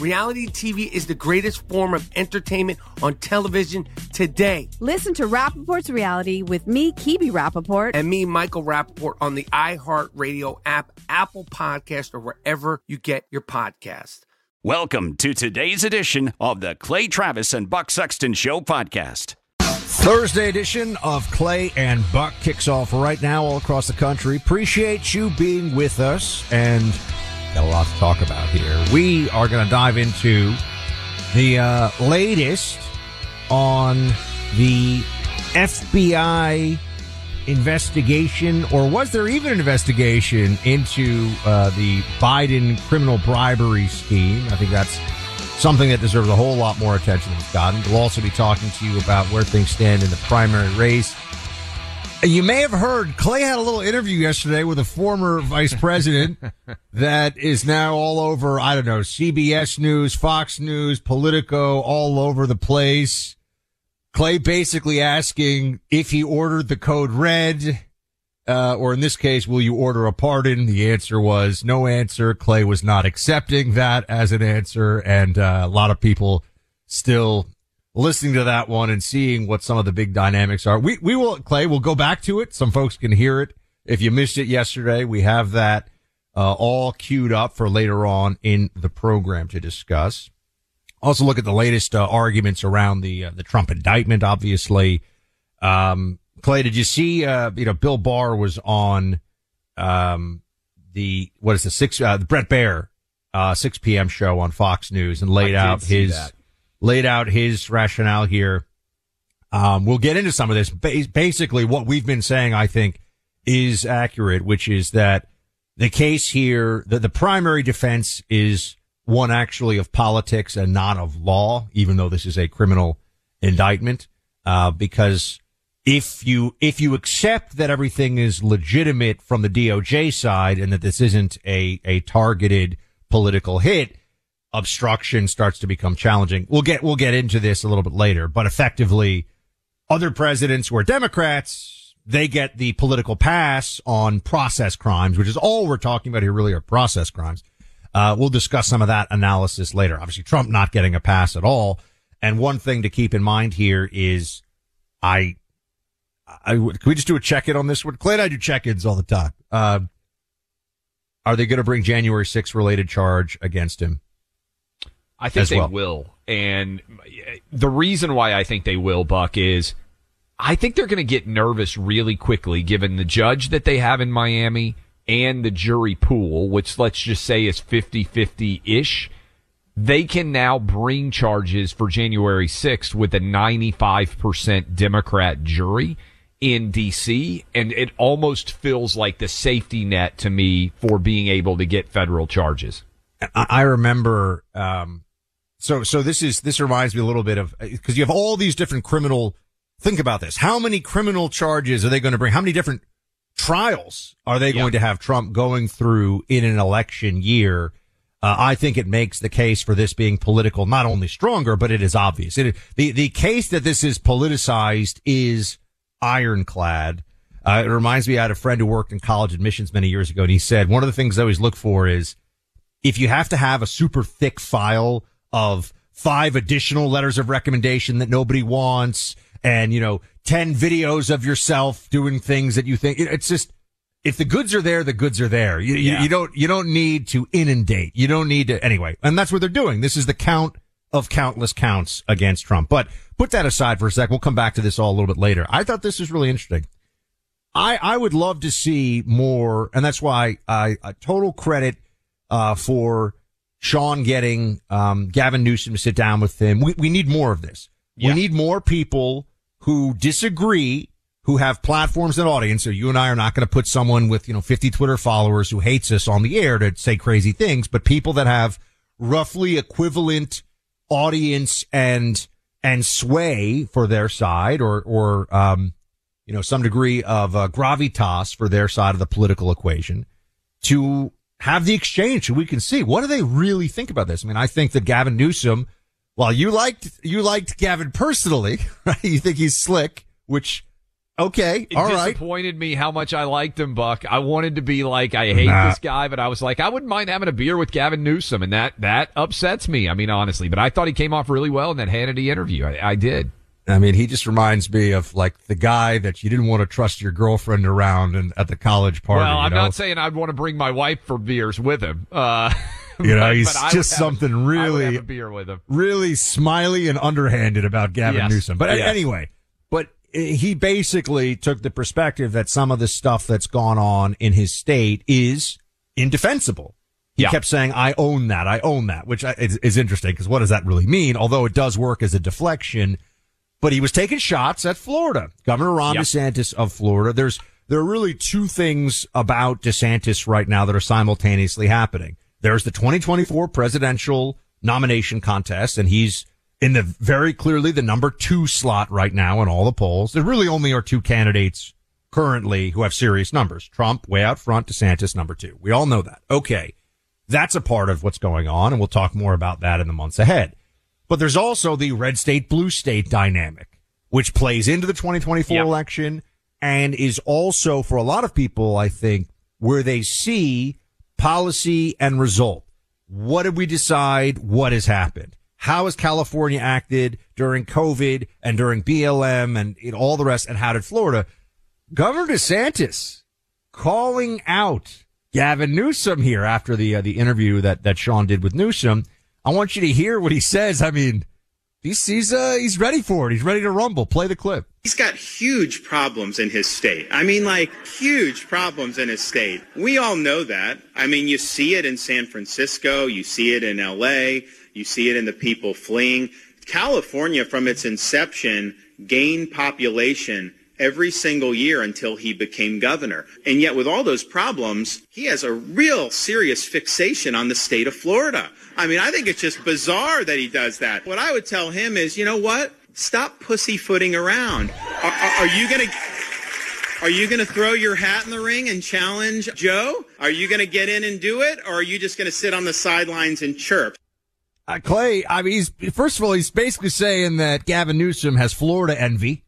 Reality TV is the greatest form of entertainment on television today. Listen to Rapaport's Reality with me, Kibi Rapaport. And me, Michael Rapaport, on the iHeartRadio app, Apple Podcast, or wherever you get your podcast. Welcome to today's edition of the Clay Travis and Buck Sexton Show podcast. Thursday edition of Clay and Buck kicks off right now all across the country. Appreciate you being with us and got a lot to talk about here. We are going to dive into the uh, latest on the FBI investigation, or was there even an investigation into uh, the Biden criminal bribery scheme? I think that's something that deserves a whole lot more attention than it's gotten. We'll also be talking to you about where things stand in the primary race you may have heard Clay had a little interview yesterday with a former vice president that is now all over, I don't know, CBS News, Fox News, Politico, all over the place. Clay basically asking if he ordered the code red, uh, or in this case, will you order a pardon? The answer was no answer. Clay was not accepting that as an answer, and uh, a lot of people still listening to that one and seeing what some of the big dynamics are. We, we will, Clay, we'll go back to it. Some folks can hear it. If you missed it yesterday, we have that, uh, all queued up for later on in the program to discuss. Also look at the latest, uh, arguments around the, uh, the Trump indictment, obviously. Um, Clay, did you see, uh, you know, Bill Barr was on, um, the, what is the six, uh, the Bret Baier, uh, 6 p.m. show on Fox News and laid out his, laid out his rationale here. Um, we'll get into some of this. basically, what we've been saying, I think, is accurate, which is that the case here, the, the primary defense is one actually of politics and not of law, even though this is a criminal indictment. Uh, because if you, if you accept that everything is legitimate from the DOJ side and that this isn't a, a targeted political hit, obstruction starts to become challenging. We'll get, we'll get into this a little bit later, but effectively other presidents were Democrats. They get the political pass on process crimes, which is all we're talking about here really are process crimes. Uh, we'll discuss some of that analysis later. Obviously Trump not getting a pass at all. And one thing to keep in mind here is I, I can we just do a check in on this one? Clay and I do check ins all the time. Uh, are they going to bring January 6 related charge against him? I think they well. will. And the reason why I think they will, Buck, is I think they're going to get nervous really quickly given the judge that they have in Miami and the jury pool, which let's just say is 50-50 ish. They can now bring charges for January 6th with a 95% Democrat jury in DC. And it almost feels like the safety net to me for being able to get federal charges. I remember, um, so, so this is, this reminds me a little bit of, cause you have all these different criminal, think about this. How many criminal charges are they going to bring? How many different trials are they going to have Trump going through in an election year? Uh, I think it makes the case for this being political not only stronger, but it is obvious. It, the, the case that this is politicized is ironclad. Uh, it reminds me, I had a friend who worked in college admissions many years ago, and he said one of the things I always look for is if you have to have a super thick file of five additional letters of recommendation that nobody wants and, you know, 10 videos of yourself doing things that you think it's just, if the goods are there, the goods are there. You, Yeah. you, you don't, you don't need to inundate. You don't need to, anyway. And that's what they're doing. This is the count of countless counts against Trump. But put that aside for a sec. We'll come back to this all a little bit later. I thought this was really interesting. I, I would love to see more, and that's why I, I total credit, uh, for Sean getting, um, Gavin Newsom to sit down with him. We, we need more of this. We need more people who disagree, who have platforms and audience. So you and I are not going to put someone with, you know, 50 Twitter followers who hates us on the air to say crazy things, but people that have roughly equivalent audience and, and sway for their side or, or, um, you know, some degree of uh, gravitas for their side of the political equation to have the exchange so we can see what do they really think about this. I mean, I think that Gavin Newsom, while you liked, you liked Gavin personally, right? You think he's slick, which, okay, It all right. disappointed me how much I liked him, Buck. I wanted to be like, I hate Nah. this guy, but I was like, I wouldn't mind having a beer with Gavin Newsom, and that that upsets me. I mean, honestly, but I thought he came off really well in that Hannity interview. I, I did. I mean, he just reminds me of like the guy that you didn't want to trust your girlfriend around and at the college party. well, I'm know? not saying I'd want to bring my wife for beers with him. Uh, You know, but- he's but just something really- beer with him. really smiley and underhanded about Gavin Yes. Newsom. But uh, Yes. anyway, but uh, he basically took the perspective that some of the stuff that's gone on in his state is indefensible. He Yeah. kept saying, I own that. I own that, which uh, is, is interesting because what does that really mean? Although it does work as a deflection, but he was taking shots at Florida. Governor Ron Yep. DeSantis of Florida. There's, there are really two things about DeSantis right now that are simultaneously happening. There's the 2024 presidential nomination contest, and he's in the very clearly the number two slot right now in all the polls. There really only are two candidates currently who have serious numbers. Trump way out front, DeSantis number two. We all know that. Okay. That's a part of what's going on, and we'll talk more about that in the months ahead. But there's also the red state, blue state dynamic, which plays into the 2024 Yeah. election and is also for a lot of people, I think, where they see policy and result. What did we decide? What has happened? How has California acted during COVID and during BLM and you know, all the rest? And how did Florida? Governor DeSantis calling out Gavin Newsom here after the uh, the interview that that Sean did with Newsom. I want you to hear what he says. I mean, he's he's uh, he's ready for it. He's ready to rumble. Play the clip. He's got huge problems in his state. I mean, like, huge problems in his state. We all know that. I mean, you see it in San Francisco, you see it in LA, you see it in the people fleeing. California, from its inception, gained population every single year until he became governor. And yet, with all those problems, he has a real serious fixation on the state of Florida. I mean, I think it's just bizarre that he does that. What I would tell him is, you know what? Stop pussyfooting around. Are, are, are you going to are you going to throw your hat in the ring and challenge Joe? Are you going to get in and do it, or are you just going to sit on the sidelines and chirp? Uh, Clay, I mean, he's first of all, he's basically saying that Gavin Newsom has Florida envy.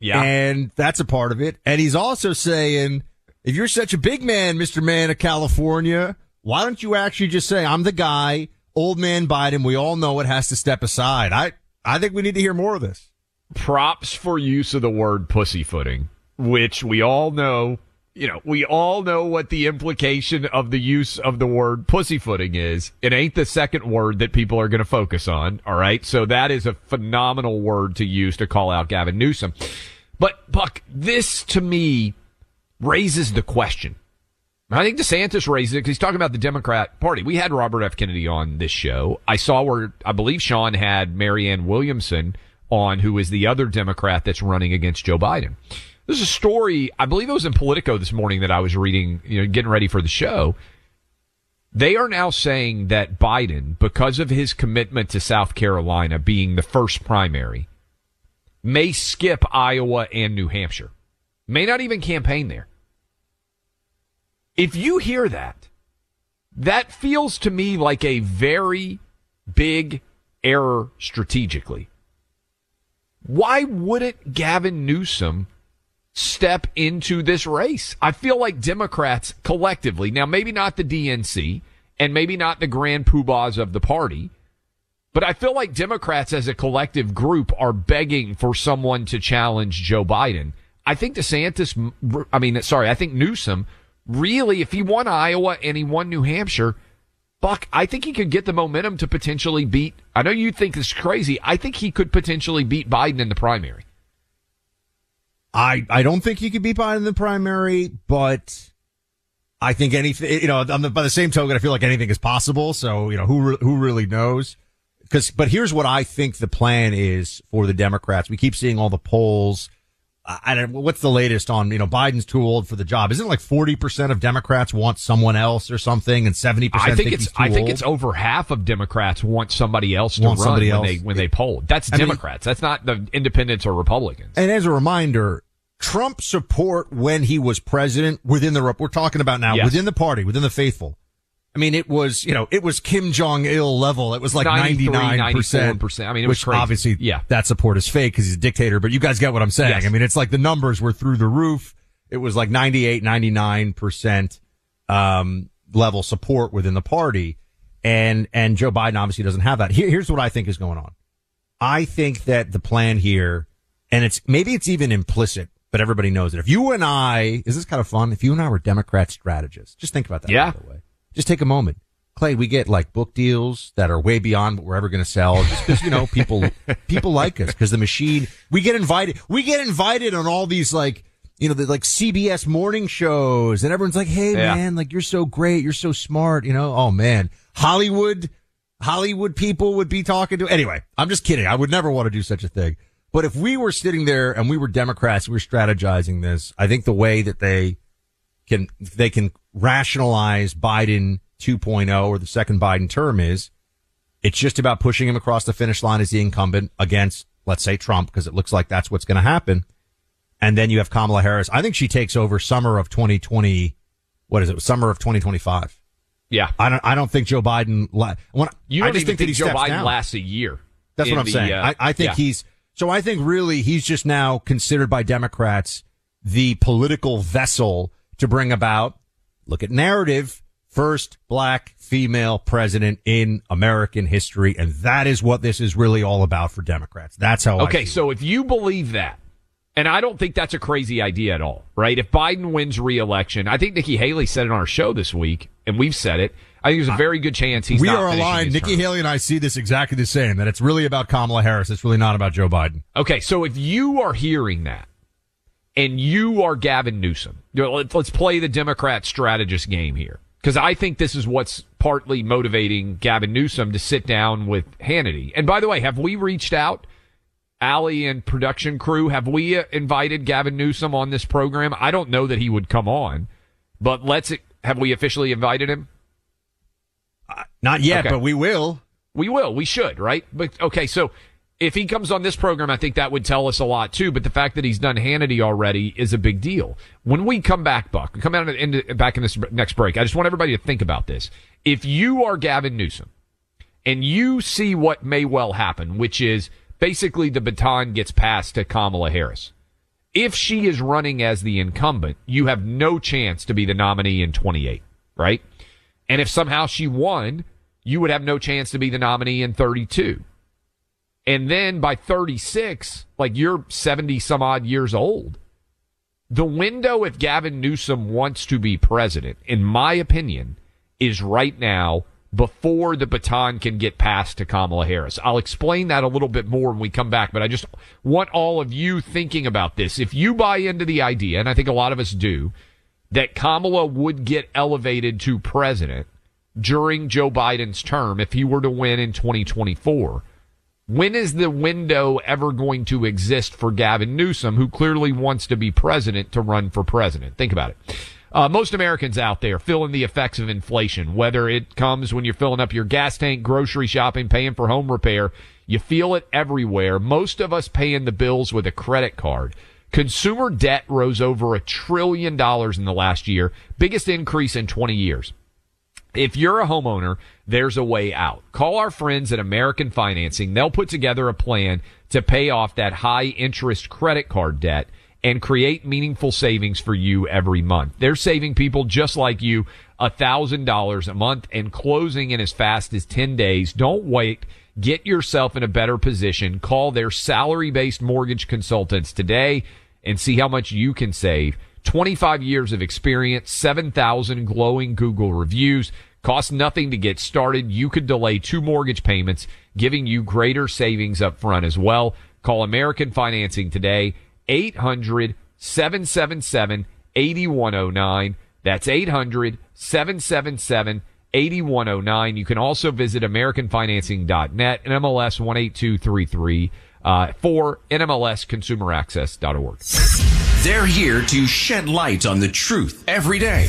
Yeah. And that's a part of it. And he's also saying, if you're such a big man, Mr. Man of California, why don't you actually just say, I'm the guy, old man Biden, we all know it has to step aside. I, I think we need to hear more of this. props for use of the word pussyfooting, which we all know, you know, we all know what the implication of the use of the word pussyfooting is. It ain't the second word that people are going to focus on. All right. So that is a phenomenal word to use to call out Gavin Newsom. But Buck, this to me raises the question. I think DeSantis raised it because he's talking about the Democrat Party. We had Robert F. Kennedy on this show. I saw where I believe Sean had Marianne Williamson on, who is the other Democrat that's running against Joe Biden. There's a story, I believe it was in Politico this morning that I was reading, you know, getting ready for the show. They are now saying that Biden, because of his commitment to South Carolina being the first primary, may skip Iowa and New Hampshire. May not even campaign there. If you hear that, that feels to me like a very big error strategically. Why wouldn't Gavin Newsom step into this race? I feel like Democrats collectively, now maybe not the DNC, and maybe not the grand poobahs of the party. But I feel like Democrats as a collective group are begging for someone to challenge Joe Biden. I think DeSantis, I mean, sorry, I think Newsom really, if he won Iowa and he won New Hampshire, Buck, I think he could get the momentum to potentially beat. I know you think this is crazy. I think he could potentially beat Biden in the primary. I, I don't think he could beat Biden in the primary, but I think anything, you know, the, by the same token, I feel like anything is possible. So, you know, who, who really knows? Cause, but here's what I think the plan is for the Democrats. We keep seeing all the polls. I don't, what's the latest on, you know, Biden's too old for the job. Isn't it like 40% of Democrats want someone else or something and 70% I think, think it's, I think old? it's over half of Democrats want somebody else to Want run when else. they, when they poll. That's I mean- Democrats. That's not the independents or Republicans. And as a reminder, Trump support when he was president within the, we're talking about now, Yes. within the party, within the faithful. I mean, it was, you know, it was Kim Jong-il level. It was like 99%. 94%. I mean, it was which crazy. obviously, Yeah. that support is fake because he's a dictator, but you guys get what I'm saying. Yes. I mean, it's like the numbers were through the roof. It was like 98, 99%, um, level support within the party. And, and Joe Biden obviously doesn't have that. Here, here's what I think is going on. I think that the plan here, and it's maybe it's even implicit, but everybody knows it. If you and I, is this kind of fun? If you and I were Democrat strategists, just think about that. Yeah. By the way, just take a moment. Clay, we get like book deals that are way beyond what we're ever going to sell, just because you know people people like us because the machine. We get invited. We get invited on all these like you know the like CBS morning shows, and everyone's like, "Hey Yeah. man, like you're so great, you're so smart." You know, oh man, Hollywood. Hollywood people would be talking to. Anyway, I'm just kidding. I would never want to do such a thing. But if we were sitting there and we were Democrats, we were strategizing this, I think the way that they can, they can rationalize Biden 2.0 or the second Biden term is it's just about pushing him across the finish line as the incumbent against, let's say Trump, because it looks like that's what's going to happen. And then you have Kamala Harris. I think she takes over summer of 2020. What is it? Summer of 2025. Yeah. I don't. I don't think Joe Biden. La- when, You I don't just even think, think Joe Biden down. lasts a year. That's what I'm the, saying. uh, I, I think yeah. he's. So I think really he's just now considered by Democrats the political vessel to bring about. Look at narrative. First black female president in American history, and that is what this is really all about for Democrats. That's how. Okay, so if you believe that, and I don't think that's a crazy idea at all, right? If Biden wins re-election, I think Nikki Haley said it on our show this week, and we've said it. I think there's a very good chance he's we are aligned. Nikki term. Haley and I see this exactly the same. That it's really about Kamala Harris. It's really not about Joe Biden. Okay, so if you are hearing that, and you are Gavin Newsom, let's, play the Democrat strategist game here. Because I think this is what's partly motivating Gavin Newsom to sit down with Hannity. And by the way, have we reached out, Allie and production crew, have we uh, invited Gavin Newsom on this program? I don't know that he would come on, but let's, have we officially invited him? Not yet, Okay. but we will. We will. We should, right? But okay, so if he comes on this program, I think that would tell us a lot too. But the fact that he's done Hannity already is a big deal. When we come back, Buck, come out in, back in this next break. I just want everybody to think about this. If you are Gavin Newsom and you see what may well happen, which is basically the baton gets passed to Kamala Harris. If she is running as the incumbent, you have no chance to be the nominee in 28, right? And if somehow she won, you would have no chance to be the nominee in 32. And then by 36, like you're 70 some odd years old. The window, if Gavin Newsom wants to be president, in my opinion, is right now before the baton can get passed to Kamala Harris. I'll explain that a little bit more when we come back, but I just want all of you thinking about this. If you buy into the idea, and I think a lot of us do, that Kamala would get elevated to president during Joe Biden's term if he were to win in 2024. When is the window ever going to exist for Gavin Newsom, who clearly wants to be president, to run for president? Think about it. Uh, most Americans out there feeling the effects of inflation, whether it comes when you're filling up your gas tank, grocery shopping, paying for home repair. You feel it everywhere. Most of us paying the bills with a credit card. Consumer debt rose over a trillion dollars in the last year, biggest increase in 20 years. If you're a homeowner, there's a way out. Call our friends at American Financing. They'll put together a plan to pay off that high interest credit card debt and create meaningful savings for you every month. They're saving people just like you $1,000 a month and closing in as fast as 10 days. Don't wait. Get yourself in a better position. Call their salary based mortgage consultants today and see how much you can save. 25 years of experience, 7,000 glowing Google reviews. Costs nothing to get started. You could delay two mortgage payments, giving you greater savings up front as well. Call American Financing today, 800 777 8109. That's 800 777 8109. You can also visit AmericanFinancing.net MLS 18233 uh, NMLSConsumerAccess.org. They're here to shed light on the truth every day.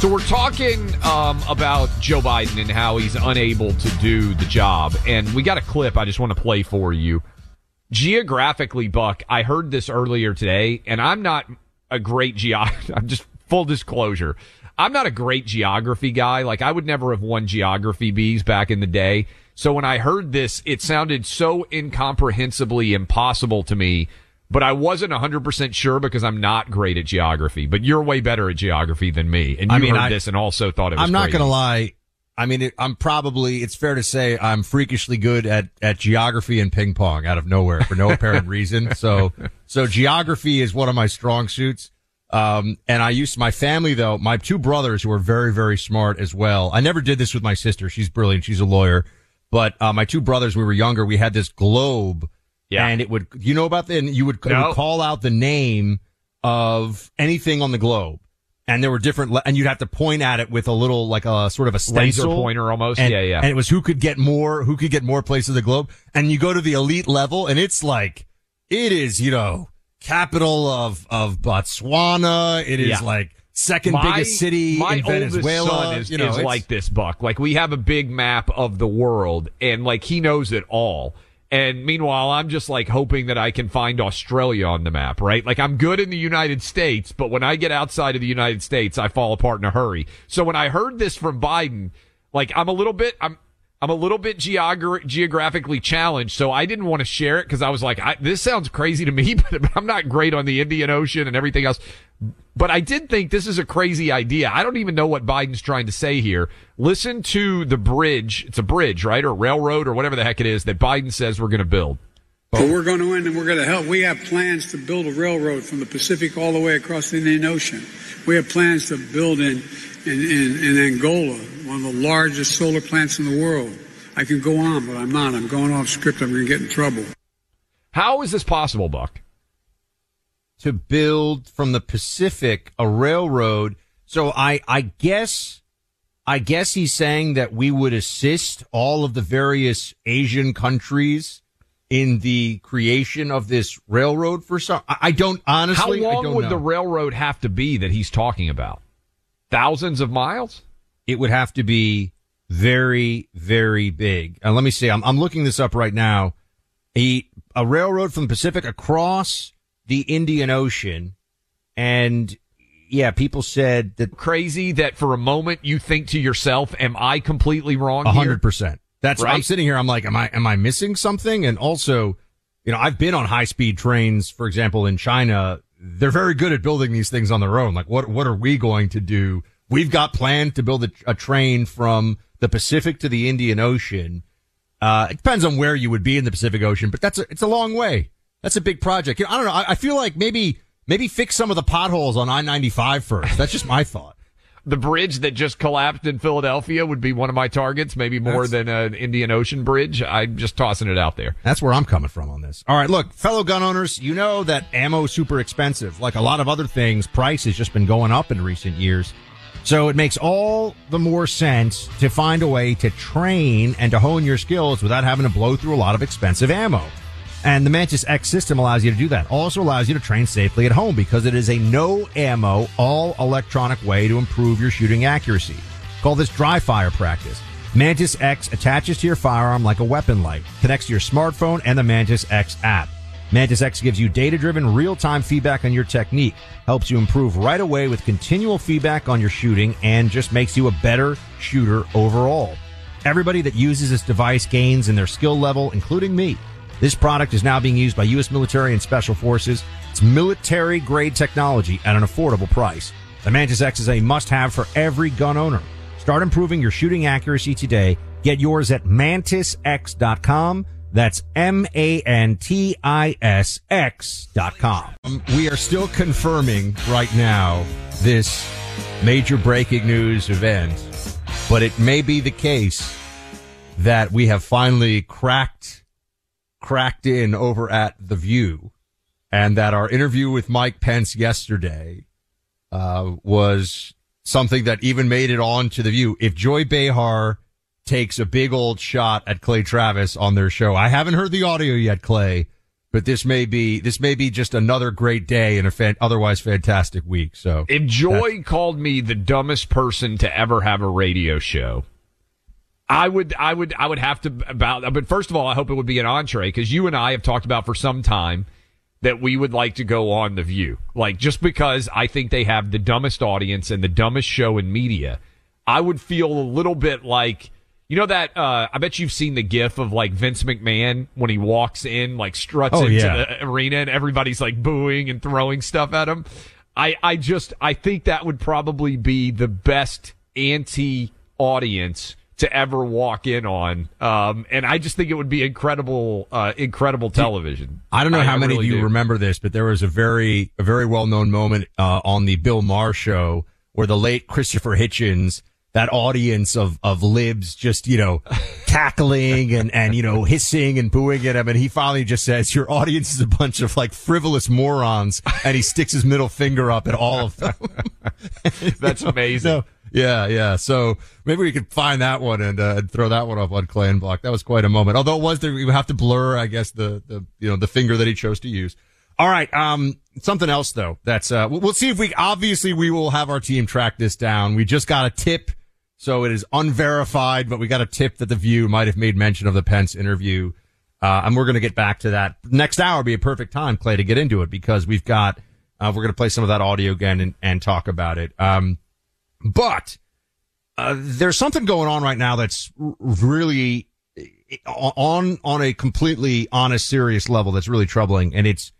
So we're talking um, about Joe Biden and how he's unable to do the job, and we got a clip I just want to play for you. Geographically, Buck, I heard this earlier today, and I'm not a great geog. I'm just full disclosure. I'm not a great geography guy. Like I would never have won geography bees back in the day. So when I heard this, it sounded so incomprehensibly impossible to me, but I wasn't 100% sure because I'm not great at geography, but you're way better at geography than me. And you I mean, heard I, this and also thought it was I'm not going to lie. I mean, it, I'm probably, it's fair to say I'm freakishly good at, at geography and ping pong out of nowhere for no apparent reason. So, so geography is one of my strong suits. Um, and I used my family though, my two brothers who are very, very smart as well. I never did this with my sister. She's brilliant. She's a lawyer. But, uh, my two brothers, we were younger. We had this globe. Yeah. And it would, you know about that? And you would, no. would call out the name of anything on the globe. And there were different, and you'd have to point at it with a little, like a sort of a stencil. Laser pointer almost. And, yeah, yeah. And it was who could get more, who could get more places of the globe. And you go to the elite level and it's like, it is, you know, capital of of Botswana. It is yeah. like second my, biggest city my in Venezuela. Son is, you know, is like this, Buck. Like we have a big map of the world, and like he knows it all. And meanwhile, I'm just like hoping that I can find Australia on the map, right? Like I'm good in the United States, but when I get outside of the United States, I fall apart in a hurry. So when I heard this from Biden, like I'm a little bit, I'm, I'm a little bit geogra- geographically challenged, so I didn't want to share it because I was like, I, this sounds crazy to me, but I'm not great on the Indian Ocean and everything else. But I did think this is a crazy idea. I don't even know what Biden's trying to say here. Listen to the bridge. It's a bridge, right? Or railroad or whatever the heck it is that Biden says we're going to build. But we're going to end and we're going to help. We have plans to build a railroad from the Pacific all the way across the Indian Ocean. We have plans to build in, in, in, in Angola, one of the largest solar plants in the world. I can go on, but I'm not. I'm going off script. I'm going to get in trouble. How is this possible, Buck? To build from the Pacific a railroad. So I, I guess, I guess he's saying that we would assist all of the various Asian countries in the creation of this railroad for some. I, don't honestly. How long don't would know. the railroad have to be that he's talking about? Thousands of miles? it would have to be very, very big. And let me see. I'm, I'm looking this up right now. A, a railroad from the Pacific across the Indian Ocean. And yeah, people said that crazy that for a moment you think to yourself, am I completely wrong A hundred percent. That's right? I'm sitting here. I'm like, am I am I missing something? And also, you know, I've been on high speed trains, for example, in China. They're very good at building these things on their own. Like, what what are we going to do? We've got planned to build a, a train from the Pacific to the Indian Ocean. Uh, it depends on where you would be in the Pacific Ocean, but that's a, it's a long way. That's a big project. You know, I don't know. I, I feel like maybe maybe fix some of the potholes on I-95 first. That's just my thought. The bridge that just collapsed in Philadelphia would be one of my targets, maybe more than an Indian Ocean bridge. I'm just tossing it out there. That's where I'm coming from on this. All right, look, fellow gun owners, you know that ammo is super expensive. Like a lot of other things, price has just been going up in recent years. So it makes all the more sense to find a way to train and to hone your skills without having to blow through a lot of expensive ammo. And the Mantis X system allows you to do that. Also allows you to train safely at home because it is a no ammo, all electronic way to improve your shooting accuracy. Call this dry fire practice. Mantis X attaches to your firearm like a weapon light, connects to your smartphone and the Mantis X app. Mantis X gives you data driven real time feedback on your technique, helps you improve right away with continual feedback on your shooting, and just makes you a better shooter overall. Everybody that uses this device gains in their skill level, including me. This product is now being used by U.S. military and special forces. It's military grade technology at an affordable price. The Mantis X is a must have for every gun owner. Start improving your shooting accuracy today. Get yours at mantisx.com. That's M-A-N-T-I-S-X dot com. Um, we are still confirming right now this major breaking news event, but it may be the case that we have finally cracked, cracked in over at The View and that our interview with Mike Pence yesterday, uh, was something that even made it on to The View. If Joy Behar takes a big old shot at Clay Travis on their show. I haven't heard the audio yet, Clay, but this may be, this may be just another great day in a fan, otherwise fantastic week. So If Joy called me the dumbest person to ever have a radio show, I would, I would, I would have to about, but first of all, I hope it would be an entree because you and I have talked about for some time that we would like to go on The View. Like, just because I think they have the dumbest audience and the dumbest show in media, I would feel a little bit like, you know that, uh, I bet you've seen the gif of like Vince McMahon when he walks in, like struts Oh, into yeah. the arena and everybody's like booing and throwing stuff at him. I, I just, I think that would probably be the best anti audience to ever walk in on. Um, and I just think it would be incredible, uh, incredible television. I don't know how many really of you do. remember this, but there was a very, a very well known moment, uh, on the Bill Maher show where the late Christopher Hitchens, that audience of, of libs just, you know, cackling and, and, you know, hissing and booing at him. And he finally just says, your audience is a bunch of like frivolous morons. And he sticks his middle finger up at all of them. That's amazing. So, yeah, yeah. So maybe we could find that one and, uh, throw that one up on Clay and Buck. That was quite a moment. Although it was there, we have to blur, I guess, the, the, you know, the finger that he chose to use. All right. Um, something else though. That's, uh, we'll, see if we, obviously we will have our team track this down. We just got a tip. So it is unverified, but we got a tip that the view might have made mention of the Pence interview. Uh, and we're going to get back to that next hour. Be a perfect time, Clay, to get into it because we've got, uh, we're going to play some of that audio again and, and talk about it. Um, but uh, there's something going on right now that's really on on a completely honest, serious level that's really troubling, and it's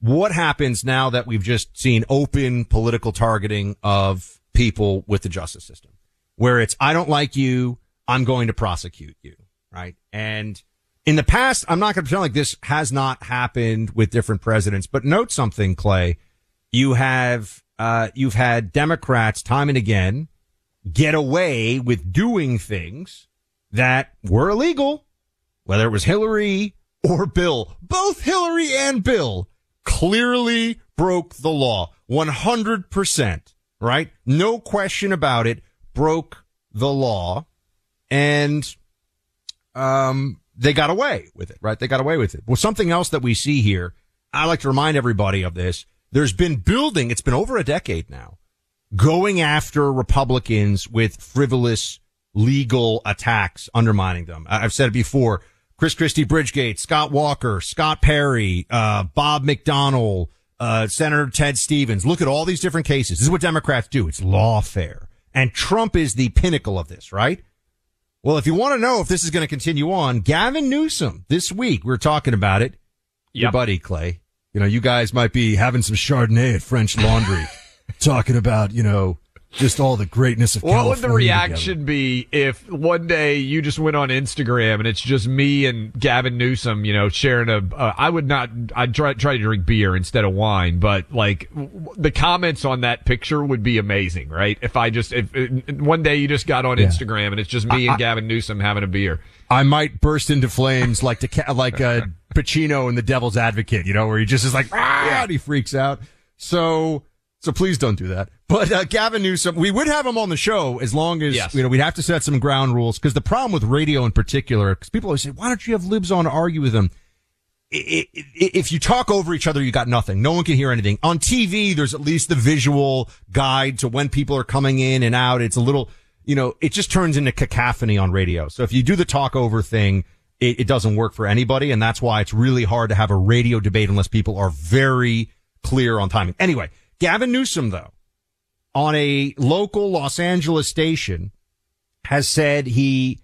what happens now that we've just seen open political targeting of people with the justice system, where it's I don't like you, I'm going to prosecute you, right? And in the past, I'm not going to pretend like this has not happened with different presidents, but note something, Clay. You have uh, you've had Democrats time and again get away with doing things that were illegal, whether it was Hillary or Bill. Both Hillary and Bill clearly broke the law. 100%, right? No question about it. Broke the law. And, um, they got away with it, right? They got away with it. Well, something else that we see here, I like to remind everybody of this. There's been building, it's been over a decade now, going after Republicans with frivolous legal attacks, undermining them. I've said it before. Chris Christie Bridgegate, Scott Walker, Scott Perry, uh, Bob McDonnell, uh, Senator Ted Stevens. Look at all these different cases. This is what Democrats do. It's lawfare. And Trump is the pinnacle of this, right? Well, if you want to know if this is going to continue on, Gavin Newsom this week, we are talking about it. Your buddy Clay. You know, you guys might be having some Chardonnay at French Laundry, talking about, you know, just all the greatness of what California. would the reaction be if one day you just went on Instagram and it's just me and Gavin Newsom, you know, sharing a? Uh, I would not. I'd try try to drink beer instead of wine, but like w- the comments on that picture would be amazing, right? If I just if, if one day you just got on Yeah. Instagram and it's just me I- and Gavin Newsom having a beer. I might burst into flames like the like uh, Pacino in The Devil's Advocate, you know, where he just is like, ah, and he freaks out. So, so please don't do that. But uh, Gavin Newsom, we would have him on the show as long as Yes. you know we'd have to set some ground rules because the problem with radio in particular, because people always say, why don't you have libs on to argue with them? If you talk over each other, you got nothing. No one can hear anything. On TV, there's at least the visual guide to when people are coming in and out. It's a little, you know, it just turns into cacophony on radio. So if you do the talk over thing, it, it doesn't work for anybody. And that's why it's really hard to have a radio debate unless people are very clear on timing. Anyway, Gavin Newsom, though, on a local Los Angeles station has said he,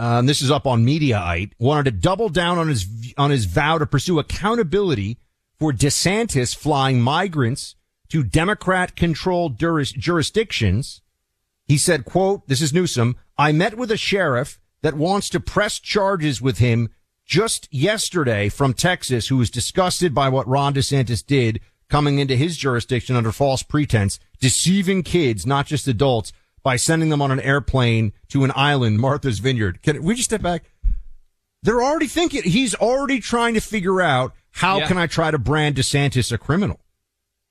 um, this is up on Mediaite, wanted to double down on his, on his vow to pursue accountability for DeSantis flying migrants to Democrat controlled juris, jurisdictions. He said, quote, this is Newsom. I met with a sheriff that wants to press charges with him just yesterday from Texas who was disgusted by what Ron DeSantis did coming into his jurisdiction under false pretense, deceiving kids, not just adults, by sending them on an airplane to an island, Martha's Vineyard. Can we just step back? They're already thinking, he's already trying to figure out how Yeah. can I try to brand DeSantis a criminal?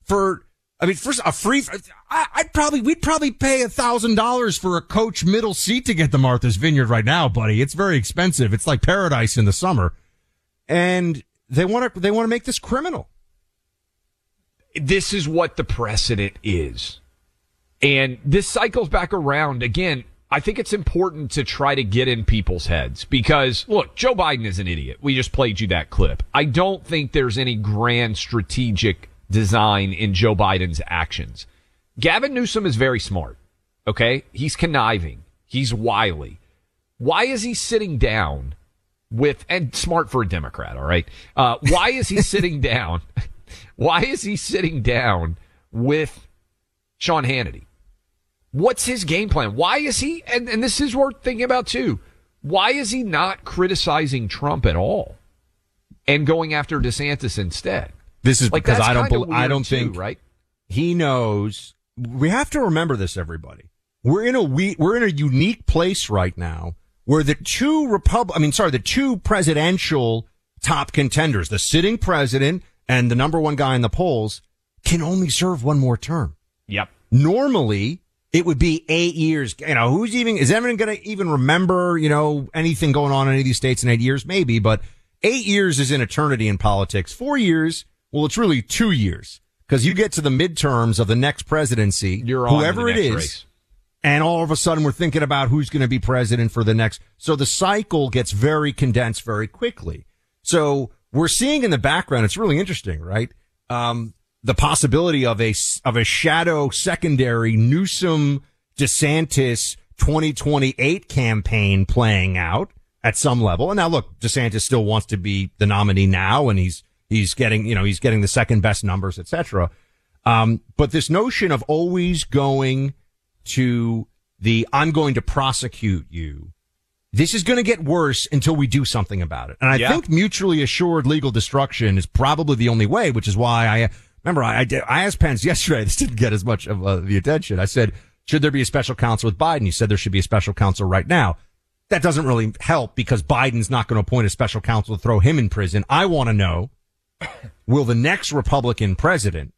For, I mean, first, a free, I, I'd probably, we'd probably pay a thousand dollars for a coach middle seat to get to Martha's Vineyard right now, buddy. It's very expensive. It's like paradise in the summer. And they want to, they want to make this criminal. This is what the precedent is. And this cycles back around again. I think it's important to try to get in people's heads because look, Joe Biden is an idiot. We just played you that clip. I don't think there's any grand strategic design in Joe Biden's actions. Gavin Newsom is very smart. Okay. He's conniving. He's wily. Why is he sitting down with, and smart for a Democrat. All right. Uh, why is he sitting down? Why is he sitting down with Sean Hannity? What's his game plan? Why is he, and, and this is worth thinking about too. Why is he not criticizing Trump at all and going after DeSantis instead? This is Like, because I don't, bel I don't too, think, right? He knows. We have to remember this, everybody. We're in a we, we're in a unique place right now where the two Repub, I mean, sorry, the two presidential top contenders, the sitting president and the number one guy in the polls can only serve one more term. Yep. Normally, it would be eight years. You know, who's even, is anyone going to even remember, you know, anything going on in any of these states in eight years? Maybe, but eight years is an eternity in politics. Four years, well, it's really two years because you get to the midterms of the next presidency, You're whoever it is. race. And all of a sudden we're thinking about who's going to be president for the next. So the cycle gets very condensed very quickly. So we're seeing in the background, it's really interesting, right? Um, the possibility of a, of a shadow secondary Newsom DeSantis 2028 campaign playing out at some level. And now look, DeSantis still wants to be the nominee now and he's, he's getting, you know, he's getting the second best numbers, etc. Um, but this notion of always going to the I'm going to prosecute you. This is going to get worse until we do something about it. And I Yeah. think mutually assured legal destruction is probably the only way, which is why I remember I, I, did, I asked Pence yesterday. This didn't get as much of uh, the attention. I said, should there be a special counsel with Biden? You said there should be a special counsel right now. That doesn't really help because Biden's not going to appoint a special counsel to throw him in prison. I want to know, will the next Republican president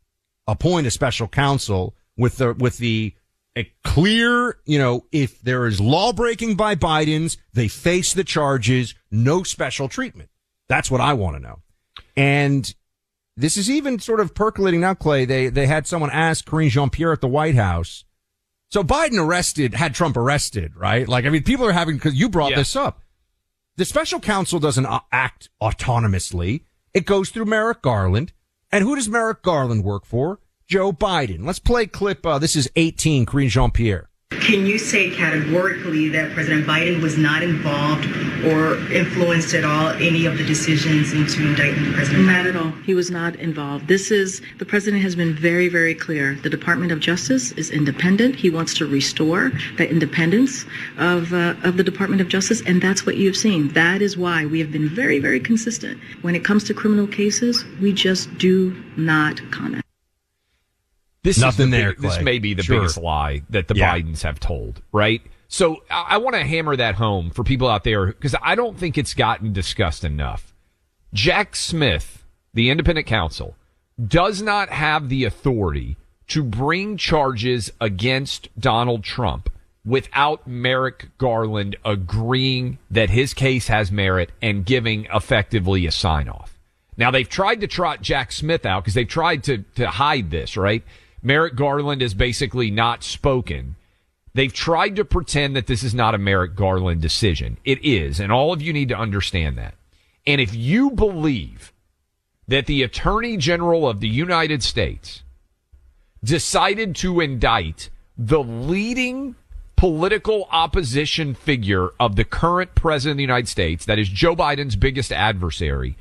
appoint a special counsel with the, with the, a clear, you know, if there is law breaking by Biden's, they face the charges, no special treatment. That's what I want to know. And this is even sort of percolating now, Clay. They, they had someone ask Karine Jean-Pierre at the White House. So Biden arrested, had Trump arrested, right? Like, I mean, people are having, cause you brought Yeah. this up. The special counsel doesn't uh, act autonomously. It goes through Merrick Garland. And who does Merrick Garland work for? Joe Biden. Let's play clip. Uh, this is 18, Karine Jean-Pierre. Can you say categorically that President Biden was not involved or influenced at all any of the decisions into indicting the President Not Biden? at all. He was not involved. This is, the president has been very, very clear. The Department of Justice is independent. He wants to restore the independence of, uh, of the Department of Justice, and that's what you've seen. That is why we have been very, very consistent. When it comes to criminal cases, we just do not comment. This Nothing is the there, big- this may be the Sure. biggest lie that the Yeah. Bidens have told, right? So I, I want to hammer that home for people out there because I don't think it's gotten discussed enough. Jack Smith, the independent counsel, does not have the authority to bring charges against Donald Trump without Merrick Garland agreeing that his case has merit and giving effectively a sign off. Now they've tried to trot Jack Smith out because they've tried to, to hide this, right? Merrick Garland is basically not spoken. They've tried to pretend that this is not a Merrick Garland decision. It is, and all of you need to understand that. And if you believe that the Attorney General of the United States decided to indict the leading political opposition figure of the current president of the United States, that is Joe Biden's biggest adversary,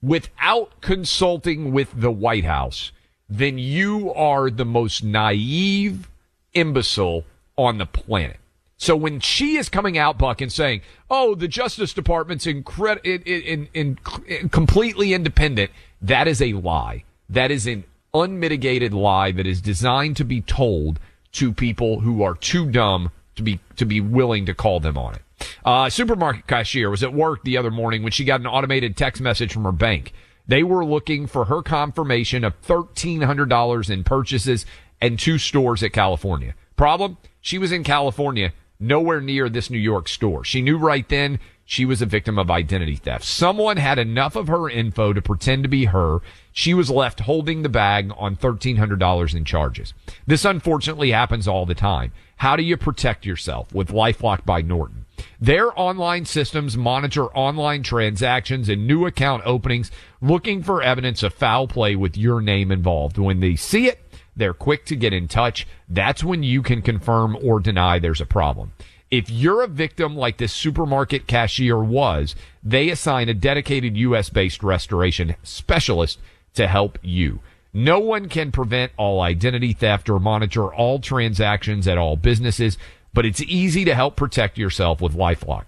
without consulting with the White House, then you are the most naive imbecile on the planet. So when she is coming out, Buck, and saying, "Oh, the Justice Department's incred- in, in, in, in completely independent," that is a lie. That is an unmitigated lie that is designed to be told to people who are too dumb to be to be willing to call them on it. Uh, supermarket cashier was at work the other morning when she got an automated text message from her bank. They were looking for her confirmation of $1,300 in purchases and two stores at California. Problem? She was in California, nowhere near this New York store. She knew right then she was a victim of identity theft. Someone had enough of her info to pretend to be her. She was left holding the bag on $1,300 in charges. This unfortunately happens all the time. How do you protect yourself with LifeLock by Norton? Their online systems monitor online transactions and new account openings looking for evidence of foul play with your name involved. When they see it, they're quick to get in touch. That's when you can confirm or deny there's a problem. If you're a victim like this supermarket cashier was, they assign a dedicated US based restoration specialist to help you. No one can prevent all identity theft or monitor all transactions at all businesses, but it's easy to help protect yourself with LifeLock.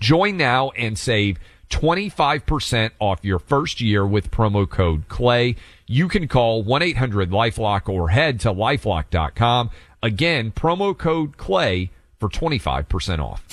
Join now and save 25% off your first year with promo code CLAY. You can call 1-800-LifeLock or head to lifelock.com. Again, promo code CLAY for 25% off.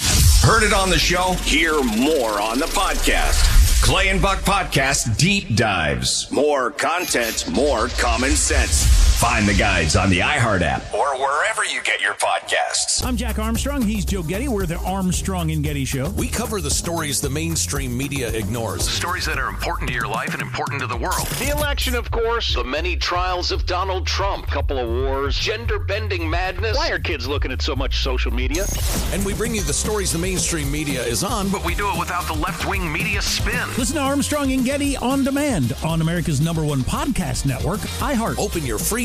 Heard it on the show? Hear more on the podcast. Clay and Buck Podcast Deep Dives. More content, more common sense. Find the guides on the iHeart app or wherever you get your podcasts. I'm Jack Armstrong. He's Joe Getty. We're the Armstrong and Getty Show. We cover the stories the mainstream media ignores. Stories that are important to your life and important to the world. The election, of course, the many trials of Donald Trump, couple of wars, gender bending madness. Why are kids looking at so much social media? And we bring you the stories the mainstream media is on, but we do it without the left wing media spin. Listen to Armstrong and Getty on demand on America's number one podcast network, iHeart. Open your free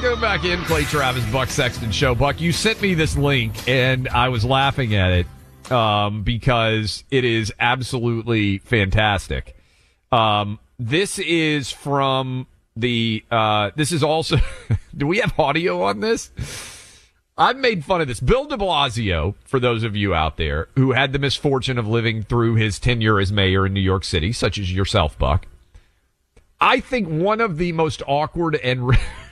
Welcome back in, Clay Travis, Buck Sexton Show. Buck, you sent me this link, and I was laughing at it um, because it is absolutely fantastic. Um, this is from the. Uh, this is also. do we have audio on this? I've made fun of this. Bill de Blasio, for those of you out there who had the misfortune of living through his tenure as mayor in New York City, such as yourself, Buck. I think one of the most awkward and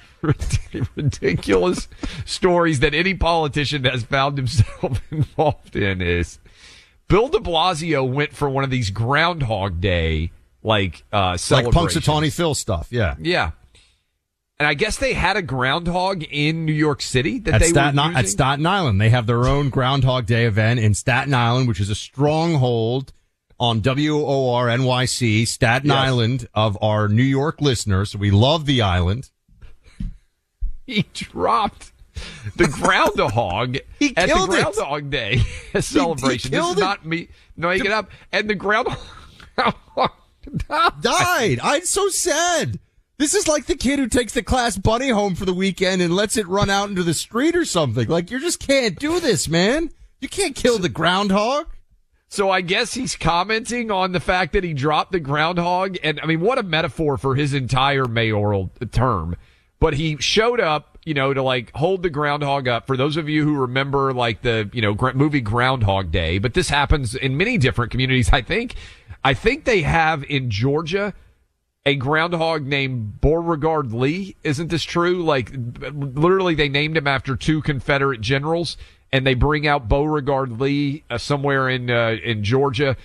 ridiculous stories that any politician has found himself involved in is Bill de Blasio went for one of these Groundhog Day like uh Like. Punxsutawney Phil stuff. Yeah. Yeah. And I guess they had a groundhog in New York City that At they Staten, were using. at Staten Island, they have their own Groundhog Day event in Staten Island, which is a stronghold on WOR NYC, Staten Yes. Island of our New York listeners. We love the island. he dropped the groundhog He at the killed it. Groundhog Day celebration. this is it. not me No, making it up. And the groundhog Died. I'm so sad. This is like the kid who takes the class bunny home for the weekend and lets it run out into the street or something. Like you just can't do this, man. You can't kill the groundhog. So I guess he's commenting on the fact that he dropped the groundhog. And I mean, what a metaphor for his entire mayoral term. But he showed up, you know, to like hold the groundhog up. For those of you who remember like the, you know, gr- movie Groundhog Day, but this happens in many different communities. I think, I think they have in Georgia a groundhog named Beauregard Lee. Isn't this true? Like, literally, they named him after two Confederate generals, and they bring out Beauregard Lee uh, somewhere in uh, in Georgia.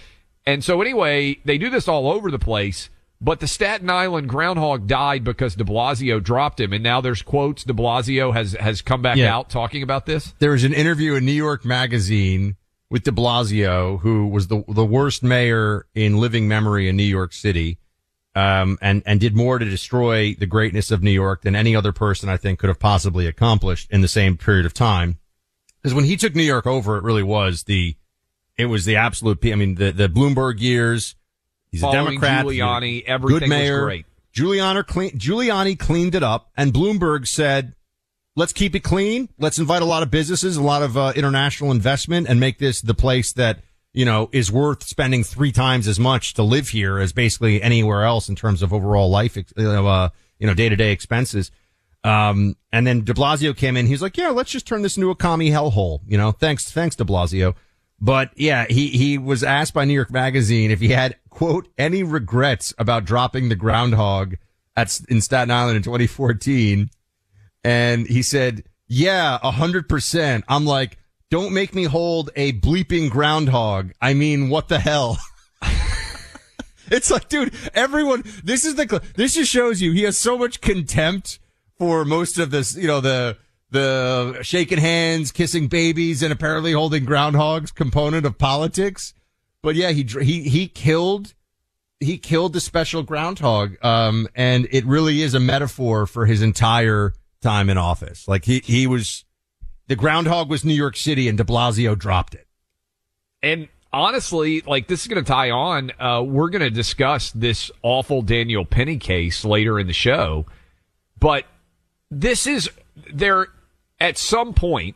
And so, anyway, they do this all over the place. But the Staten Island groundhog died because De Blasio dropped him, and now there's quotes. De Blasio has has come back Yeah. out talking about this. There was an interview in New York Magazine with De Blasio, who was the the worst mayor in living memory in New York City, um, and and did more to destroy the greatness of New York than any other person I think could have possibly accomplished in the same period of time. Because when he took New York over, it really was the it was the absolute. I mean, the the Bloomberg years. He's a Democrat. Giuliani, everything good was mayor. great. Giuliani, clean, Giuliani cleaned it up, and Bloomberg said, "Let's keep it clean. Let's invite a lot of businesses, a lot of uh, international investment, and make this the place that you know is worth spending three times as much to live here as basically anywhere else in terms of overall life, uh, you know, day to day expenses." Um, and then De Blasio came in. He's like, "Yeah, let's just turn this into a commie hellhole." You know, thanks, thanks, De Blasio. But yeah, he, he was asked by New York Magazine if he had, quote, any regrets about dropping the groundhog at in Staten Island in 2014, and he said, "Yeah, a hundred percent." I'm like, "Don't make me hold a bleeping groundhog." I mean, what the hell? it's like, dude, everyone. This is the. This just shows you he has so much contempt for most of this. You know the the shaking hands, kissing babies, and apparently holding groundhogs component of politics. But yeah, he he he killed he killed the special groundhog. Um, and it really is a metaphor for his entire time in office. Like he he was the groundhog was New York City, and De Blasio dropped it. And honestly, like this is going to tie on. Uh, we're going to discuss this awful Daniel Penny case later in the show, but this is there at some point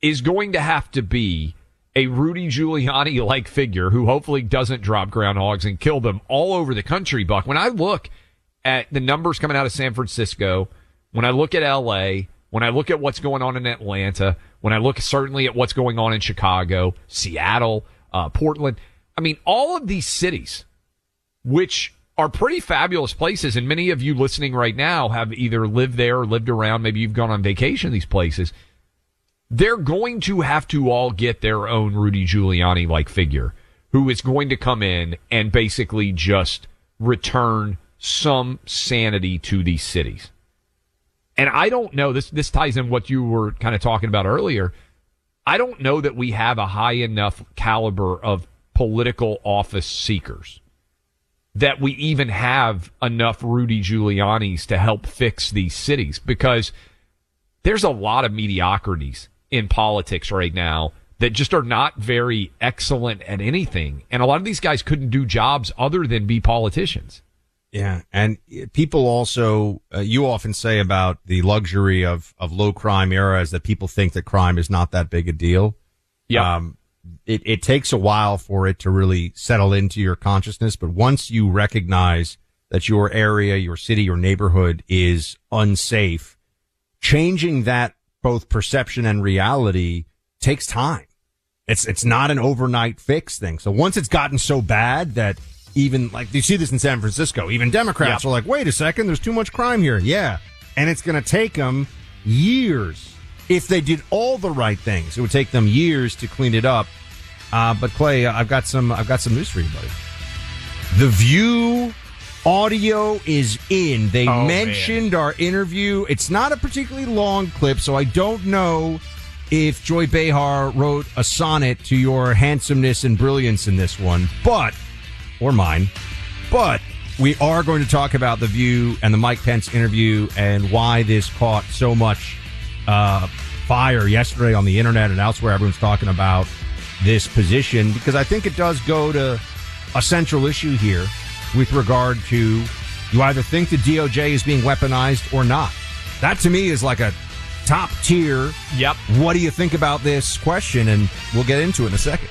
is going to have to be a Rudy Giuliani like figure who hopefully doesn't drop groundhogs and kill them all over the country, Buck. When I look at the numbers coming out of San Francisco, when I look at LA, when I look at what's going on in Atlanta, when I look certainly at what's going on in Chicago, Seattle, uh, Portland, I mean, all of these cities, which are pretty fabulous places, and many of you listening right now have either lived there or lived around, maybe you've gone on vacation these places. They're going to have to all get their own Rudy Giuliani like figure who is going to come in and basically just return some sanity to these cities. And I don't know this this ties in what you were kind of talking about earlier. I don't know that we have a high enough caliber of political office seekers that we even have enough Rudy Giuliani's to help fix these cities because there's a lot of mediocrities in politics right now that just are not very excellent at anything. And a lot of these guys couldn't do jobs other than be politicians. Yeah, and people also uh, you often say about the luxury of of low crime eras that people think that crime is not that big a deal. Yeah. Um, it, it takes a while for it to really settle into your consciousness, but once you recognize that your area, your city, your neighborhood is unsafe, changing that both perception and reality takes time. It's it's not an overnight fix thing. So once it's gotten so bad that even like you see this in San Francisco, even Democrats are like, "Wait a second, there's too much crime here." Yeah, and it's going to take them years if they did all the right things. It would take them years to clean it up. Uh, but Clay, I've got some I've got some news for you, buddy. The View audio is in. They Oh, man. mentioned our interview. It's not a particularly long clip, so I don't know if Joy Behar wrote a sonnet to your handsomeness and brilliance in this one, but or mine. But we are going to talk about the View and the Mike Pence interview and why this caught so much uh, fire yesterday on the internet and elsewhere. Everyone's talking about this position because I think it does go to a central issue here with regard to you either think the DOJ is being weaponized or not. That to me is like a top tier. Yep. What do you think about this question? And we'll get into it in a second.